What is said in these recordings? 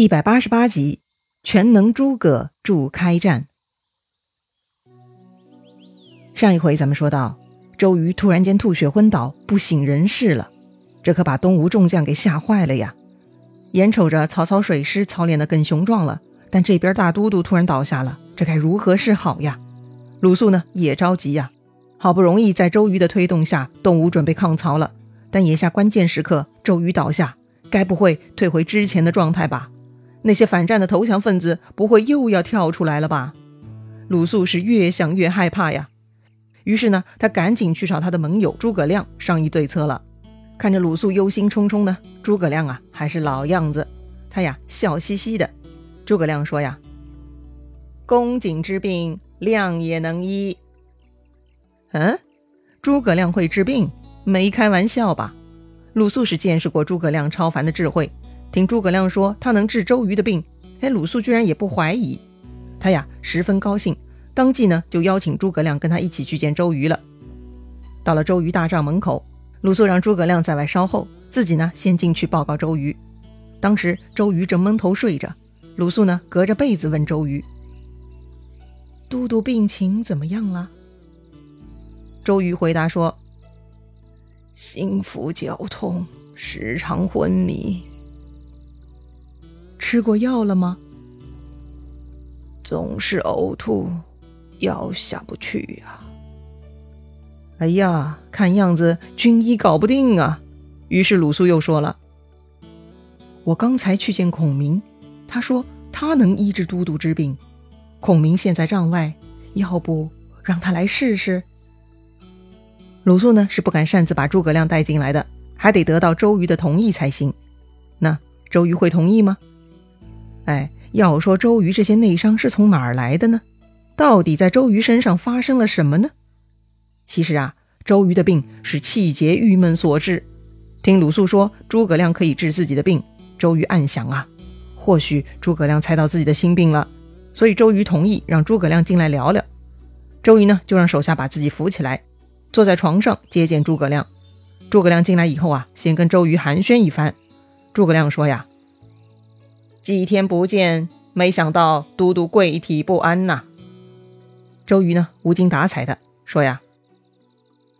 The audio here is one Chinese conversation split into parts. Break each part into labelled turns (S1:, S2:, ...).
S1: 一百八十八集，全能诸葛助开战。上一回咱们说到，周瑜突然间吐血昏倒，不省人事了，这可把东吴众将给吓坏了呀！眼瞅着曹操水师操练的更雄壮了，但这边大都督突然倒下了，这该如何是好呀？鲁肃呢也着急呀，好不容易在周瑜的推动下，东吴准备抗曹了，但眼下关键时刻，周瑜倒下，该不会退回之前的状态吧？那些反战的投降分子不会又要跳出来了吧？鲁肃是越想越害怕呀。于是呢，他赶紧去找他的盟友诸葛亮商议对策了。看着鲁肃忧心忡忡呢，诸葛亮啊还是老样子，他呀笑嘻嘻的。诸葛亮说呀：“公瑾之病，亮也能医。”嗯，诸葛亮会治病？没开玩笑吧？鲁肃是见识过诸葛亮超凡的智慧。听诸葛亮说他能治周瑜的病，哎，鲁肃居然也不怀疑，他呀十分高兴，当即呢就邀请诸葛亮跟他一起去见周瑜了。到了周瑜大帐门口，鲁肃让诸葛亮在外稍后，自己呢先进去报告周瑜。当时周瑜正蒙头睡着，鲁肃呢隔着被子问周瑜：“都督病情怎么样了？”周瑜回答说：“心腹绞痛，时常昏迷。”吃过药了吗？总是呕吐，药下不去呀。哎呀，看样子军医搞不定啊。于是鲁肃又说了：“我刚才去见孔明，他说他能医治都督之病。孔明现在帐外，要不让他来试试？”鲁肃呢是不敢擅自把诸葛亮带进来的，还得得到周瑜的同意才行。那周瑜会同意吗？哎，要说周瑜这些内伤是从哪儿来的呢？到底在周瑜身上发生了什么呢？其实啊，周瑜的病是气结郁闷所致。听鲁肃说诸葛亮可以治自己的病，周瑜暗想啊，或许诸葛亮猜到自己的心病了，所以周瑜同意让诸葛亮进来聊聊。周瑜呢，就让手下把自己扶起来，坐在床上接见诸葛亮。诸葛亮进来以后啊，先跟周瑜寒暄一番。诸葛亮说呀。几天不见，没想到都督贵体不安呐。周瑜呢，无精打采的说呀：“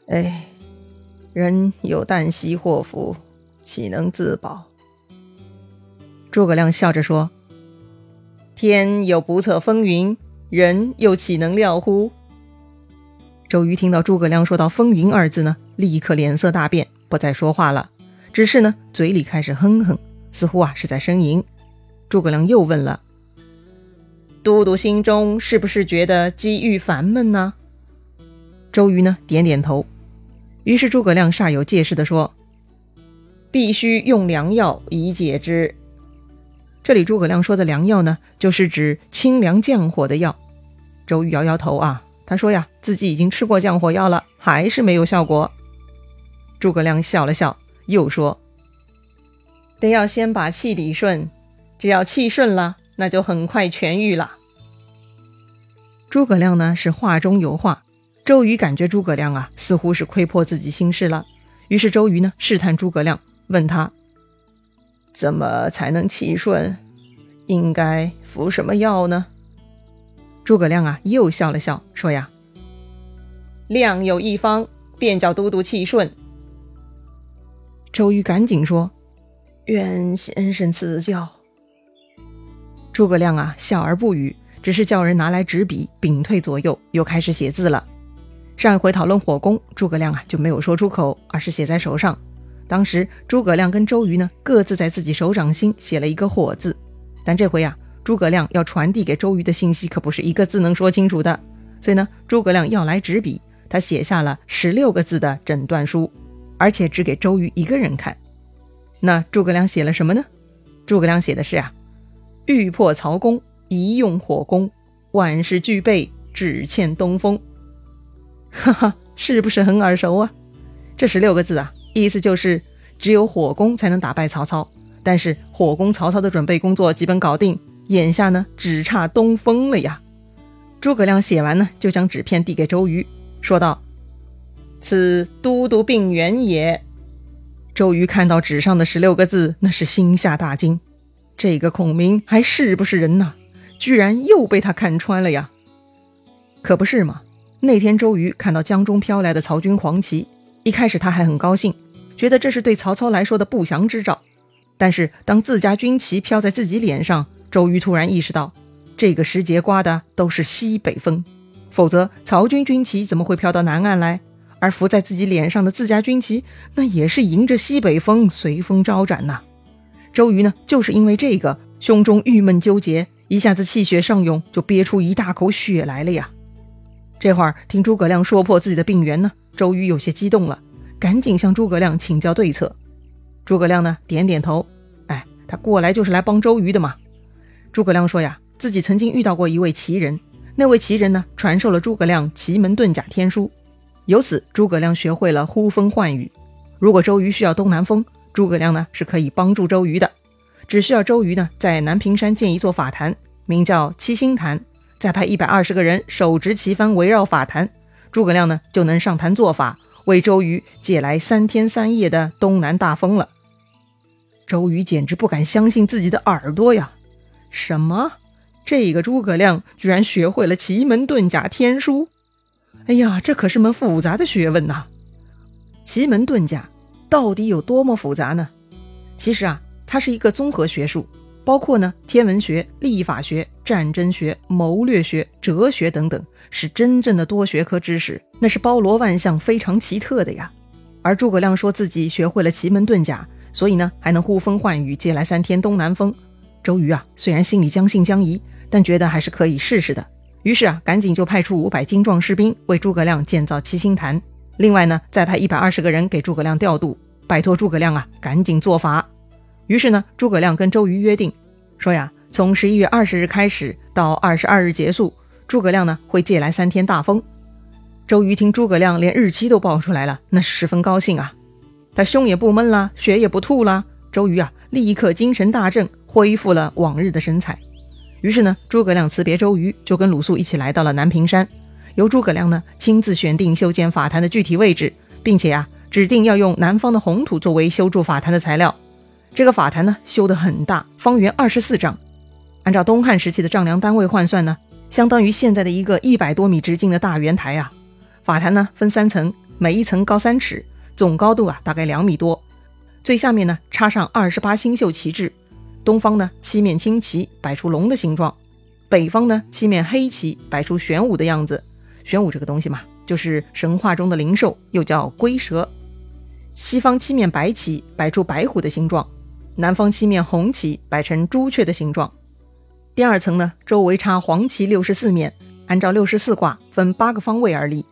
S1: 哎，人有旦夕祸福，岂能自保？”诸葛亮笑着说：“天有不测风云，人又岂能料乎？”周瑜听到诸葛亮说到“风云”二字呢，立刻脸色大变，不再说话了，只是呢，嘴里开始哼哼，似乎啊是在呻吟。诸葛亮又问了：“都督心中是不是觉得机遇烦闷呢？”周瑜呢点点头。于是诸葛亮煞有介事地说：“必须用良药以解之。”这里诸葛亮说的良药呢，就是指清凉降火的药。周瑜摇摇头啊，他说呀，自己已经吃过降火药了，还是没有效果。诸葛亮笑了笑，又说：“得要先把气理顺。”只要气顺了，那就很快痊愈了。诸葛亮呢是话中有话，周瑜感觉诸葛亮啊似乎是窥破自己心事了，于是周瑜呢试探诸葛亮，问他怎么才能气顺，应该服什么药呢？诸葛亮啊又笑了笑，说呀：“亮有一方，便叫都督气顺。”周瑜赶紧说：“愿先生赐教。”诸葛亮啊，笑而不语，只是叫人拿来纸笔，屏退左右，又开始写字了。上一回讨论火攻，诸葛亮啊就没有说出口，而是写在手上。当时诸葛亮跟周瑜呢，各自在自己手掌心写了一个“火”字，但这回啊，诸葛亮要传递给周瑜的信息可不是一个字能说清楚的，所以呢，诸葛亮要来纸笔，他写下了十六个字的诊断书，而且只给周瑜一个人看。那诸葛亮写了什么呢？诸葛亮写的是啊。欲破曹公，宜用火攻。万事俱备，只欠东风。哈哈，是不是很耳熟啊？这十六个字啊，意思就是只有火攻才能打败曹操。但是火攻曹操的准备工作基本搞定，眼下呢，只差东风了呀。诸葛亮写完呢，就将纸片递给周瑜，说道：“此都督病源也。”周瑜看到纸上的十六个字，那是心下大惊。这个孔明还是不是人呐？居然又被他看穿了呀！可不是嘛？那天周瑜看到江中飘来的曹军黄旗，一开始他还很高兴，觉得这是对曹操来说的不祥之兆。但是当自家军旗飘在自己脸上，周瑜突然意识到，这个时节刮的都是西北风，否则曹军军旗怎么会飘到南岸来？而浮在自己脸上的自家军旗，那也是迎着西北风，随风招展呐。周瑜呢，就是因为这个，胸中郁闷纠结，一下子气血上涌，就憋出一大口血来了呀。这会儿听诸葛亮说破自己的病源呢，周瑜有些激动了，赶紧向诸葛亮请教对策。诸葛亮呢，点点头，哎，他过来就是来帮周瑜的嘛。诸葛亮说呀，自己曾经遇到过一位奇人，那位奇人呢，传授了诸葛亮奇门遁甲天书，由此诸葛亮学会了呼风唤雨。如果周瑜需要东南风，诸葛亮呢是可以帮助周瑜的，只需要周瑜呢在南屏山建一座法坛，名叫七星坛，再派一百二十个人手执旗幡围绕法坛，诸葛亮呢就能上坛做法，为周瑜借来三天三夜的东南大风了。周瑜简直不敢相信自己的耳朵呀！什么？这个诸葛亮居然学会了奇门遁甲天书？哎呀，这可是门复杂的学问呐！奇门遁甲。到底有多么复杂呢？其实啊，它是一个综合学术，包括呢天文学、历法学、战争学、谋略学、哲学等等，是真正的多学科知识，那是包罗万象，非常奇特的呀。而诸葛亮说自己学会了奇门遁甲，所以呢还能呼风唤雨，借来三天东南风。周瑜啊，虽然心里将信将疑，但觉得还是可以试试的。于是啊，赶紧就派出五百精壮士兵为诸葛亮建造七星坛。另外呢，再派一百二十个人给诸葛亮调度，拜托诸葛亮啊，赶紧做法。于是呢，诸葛亮跟周瑜约定，说呀，从十一月二十日开始到二十二日结束，诸葛亮呢会借来三天大风。周瑜听诸葛亮连日期都报出来了，那是十分高兴啊，他胸也不闷啦，血也不吐啦。周瑜啊，立刻精神大振，恢复了往日的神采。于是呢，诸葛亮辞别周瑜，就跟鲁肃一起来到了南屏山。由诸葛亮呢亲自选定修建法坛的具体位置，并且啊指定要用南方的红土作为修筑法坛的材料。这个法坛呢修得很大，方圆二十四丈，按照东汉时期的丈量单位换算呢，相当于现在的一个一百多米直径的大圆台啊。法坛呢分三层，每一层高三尺，总高度啊大概两米多。最下面呢插上二十八星宿旗帜，东方呢七面青旗摆出龙的形状，北方呢七面黑旗摆出玄武的样子。玄武这个东西嘛，就是神话中的灵兽，又叫龟蛇。西方七面白旗摆出白虎的形状，南方七面红旗摆成朱雀的形状。第二层呢，周围插黄旗六十四面，按照六十四卦分八个方位而立。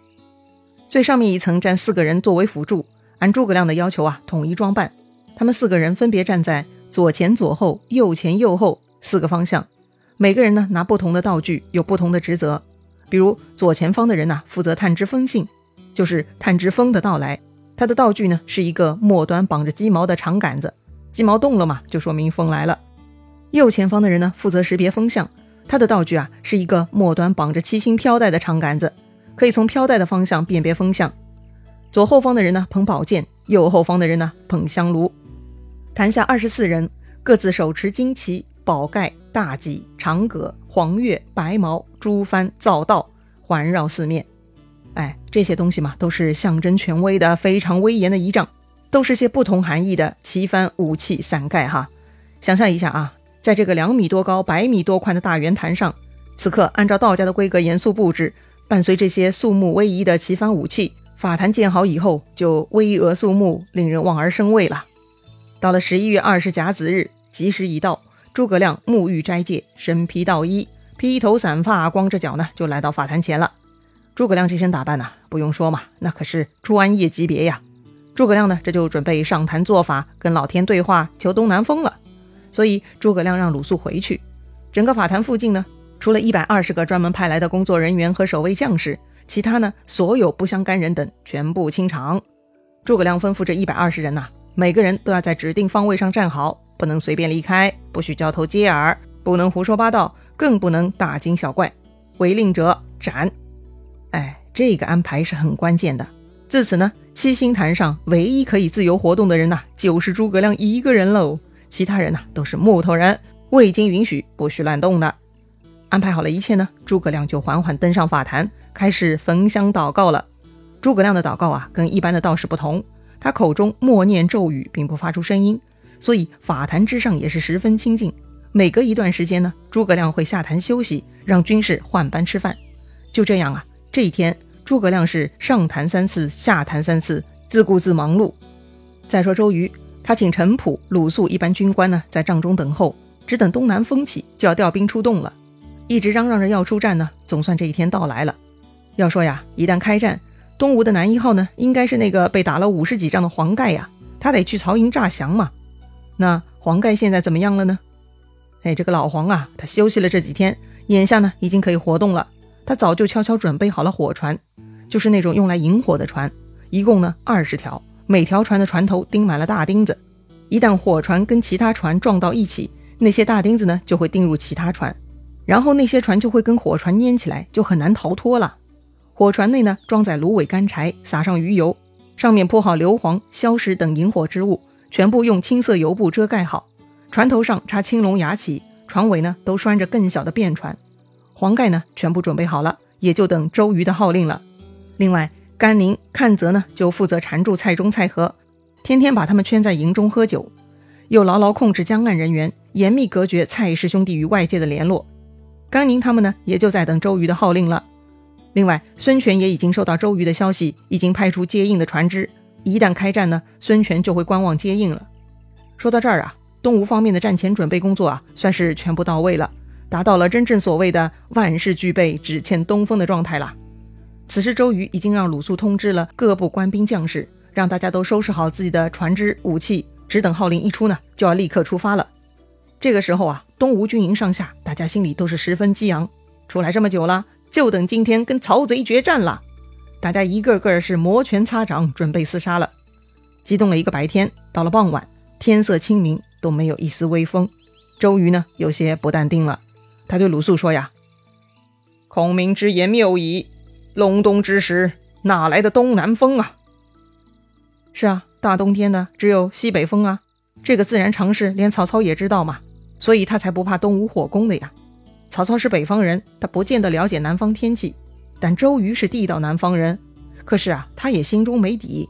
S1: 最上面一层站四个人作为辅助，按诸葛亮的要求啊，统一装扮。他们四个人分别站在左前、左后、右前、右后四个方向，每个人呢拿不同的道具，有不同的职责。比如左前方的人呐，负责探知风信，就是探知风的到来。他的道具呢是一个末端绑着鸡毛的长杆子，鸡毛动了嘛，就说明风来了。右前方的人呢负责识别风向，他的道具啊是一个末端绑着七星飘带的长杆子，可以从飘带的方向辨别风向。左后方的人呢捧宝剑，右后方的人呢捧香炉。坛下二十四人，各自手持旌旗。宝盖、大戟、长戈、黄钺、白毛、朱幡、皂道环绕四面，哎，这些东西嘛，都是象征权威的、非常威严的仪仗，都是些不同含义的旗幡、武器、伞盖哈。想象一下啊，在这个两米多高、百米多宽的大圆坛上，此刻按照道家的规格严肃布置，伴随这些肃穆威仪的旗幡武器，法坛建好以后，就巍峨肃穆，令人望而生畏了。到了十一月二十甲子日，吉时已到。诸葛亮沐浴斋戒，身披道衣，披头散发，光着脚呢，就来到法坛前了。诸葛亮这身打扮呐，不用说嘛，那可是专业级别呀。诸葛亮呢，这就准备上坛做法，跟老天对话，求东南风了。所以诸葛亮让鲁肃回去。整个法坛附近呢，除了一百二十个专门派来的工作人员和守卫将士，其他呢，所有不相干人等全部清场。诸葛亮吩咐这一百二十人呐，每个人都要在指定方位上站好。不能随便离开，不许交头接耳，不能胡说八道，更不能大惊小怪。违令者斩。哎，这个安排是很关键的。自此呢，七星坛上唯一可以自由活动的人呐，就是诸葛亮一个人喽。其他人呐，都是木头人，未经允许不许乱动的。安排好了一切呢，诸葛亮就缓缓登上法坛，开始焚香祷告了。诸葛亮的祷告啊，跟一般的道士不同，他口中默念咒语，并不发出声音，所以法坛之上也是十分清静。每隔一段时间呢，诸葛亮会下坛休息，让军士换班吃饭。就这样啊，这一天诸葛亮是上坛三次，下坛三次，自顾自忙碌。再说周瑜，他请陈普、鲁肃一般军官呢，在帐中等候，只等东南风起，就要调兵出动了。一直嚷嚷着要出战呢，总算这一天到来了。要说呀，一旦开战，东吴的男一号呢，应该是那个被打了五十几仗的黄盖呀，他得去曹营诈降嘛。那黄盖现在怎么样了呢？哎，这个老黄啊，他休息了这几天，眼下呢已经可以活动了。他早就悄悄准备好了火船，就是那种用来引火的船，一共呢二十条，每条船的船头钉满了大钉子。一旦火船跟其他船撞到一起，那些大钉子呢就会钉入其他船。然后那些船就会跟火船粘起来，就很难逃脱了。火船内呢装载芦苇干柴，撒上鱼油，上面铺好硫磺、硝石等引火之物，全部用青色油布遮盖好。船头上插青龙牙旗，船尾呢都拴着更小的便船。黄盖呢全部准备好了，也就等周瑜的号令了。另外，甘宁、阚泽呢就负责缠住蔡中、蔡和，天天把他们圈在营中喝酒，又牢牢控制江岸人员，严密隔绝蔡氏兄弟与外界的联络。甘宁他们呢，也就在等周瑜的号令了。另外，孙权也已经收到周瑜的消息，已经派出接应的船只。一旦开战呢，孙权就会观望接应了。说到这儿啊，东吴方面的战前准备工作啊，算是全部到位了，达到了真正所谓的万事俱备，只欠东风的状态了。此时，周瑜已经让鲁肃通知了各部官兵将士，让大家都收拾好自己的船只、武器，只等号令一出呢，就要立刻出发了。这个时候啊。东吴军营上下，大家心里都是十分激昂。出来这么久了，就等今天跟曹贼决战了。大家一个个是摩拳擦掌，准备厮杀了。激动了一个白天，到了傍晚，天色清明，都没有一丝微风。周瑜呢，有些不淡定了。他对鲁肃说：“呀，孔明之言谬矣。隆冬之时，哪来的东南风啊？是啊，大冬天的，只有西北风啊。这个自然常识，连曹操也知道嘛。”所以他才不怕东吴火攻的呀。曹操是北方人，他不见得了解南方天气，但周瑜是地道南方人，可是啊，他也心中没底。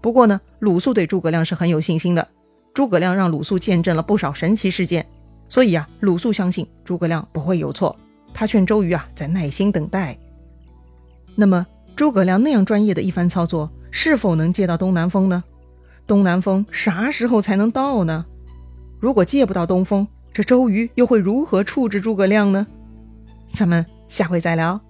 S1: 不过呢，鲁肃对诸葛亮是很有信心的。诸葛亮让鲁肃见证了不少神奇事件，所以啊，鲁肃相信诸葛亮不会有错。他劝周瑜啊，再耐心等待。那么，诸葛亮那样专业的一番操作，是否能借到东南风呢？东南风啥时候才能到呢？如果借不到东风，这周瑜又会如何处置诸葛亮呢？咱们下回再聊。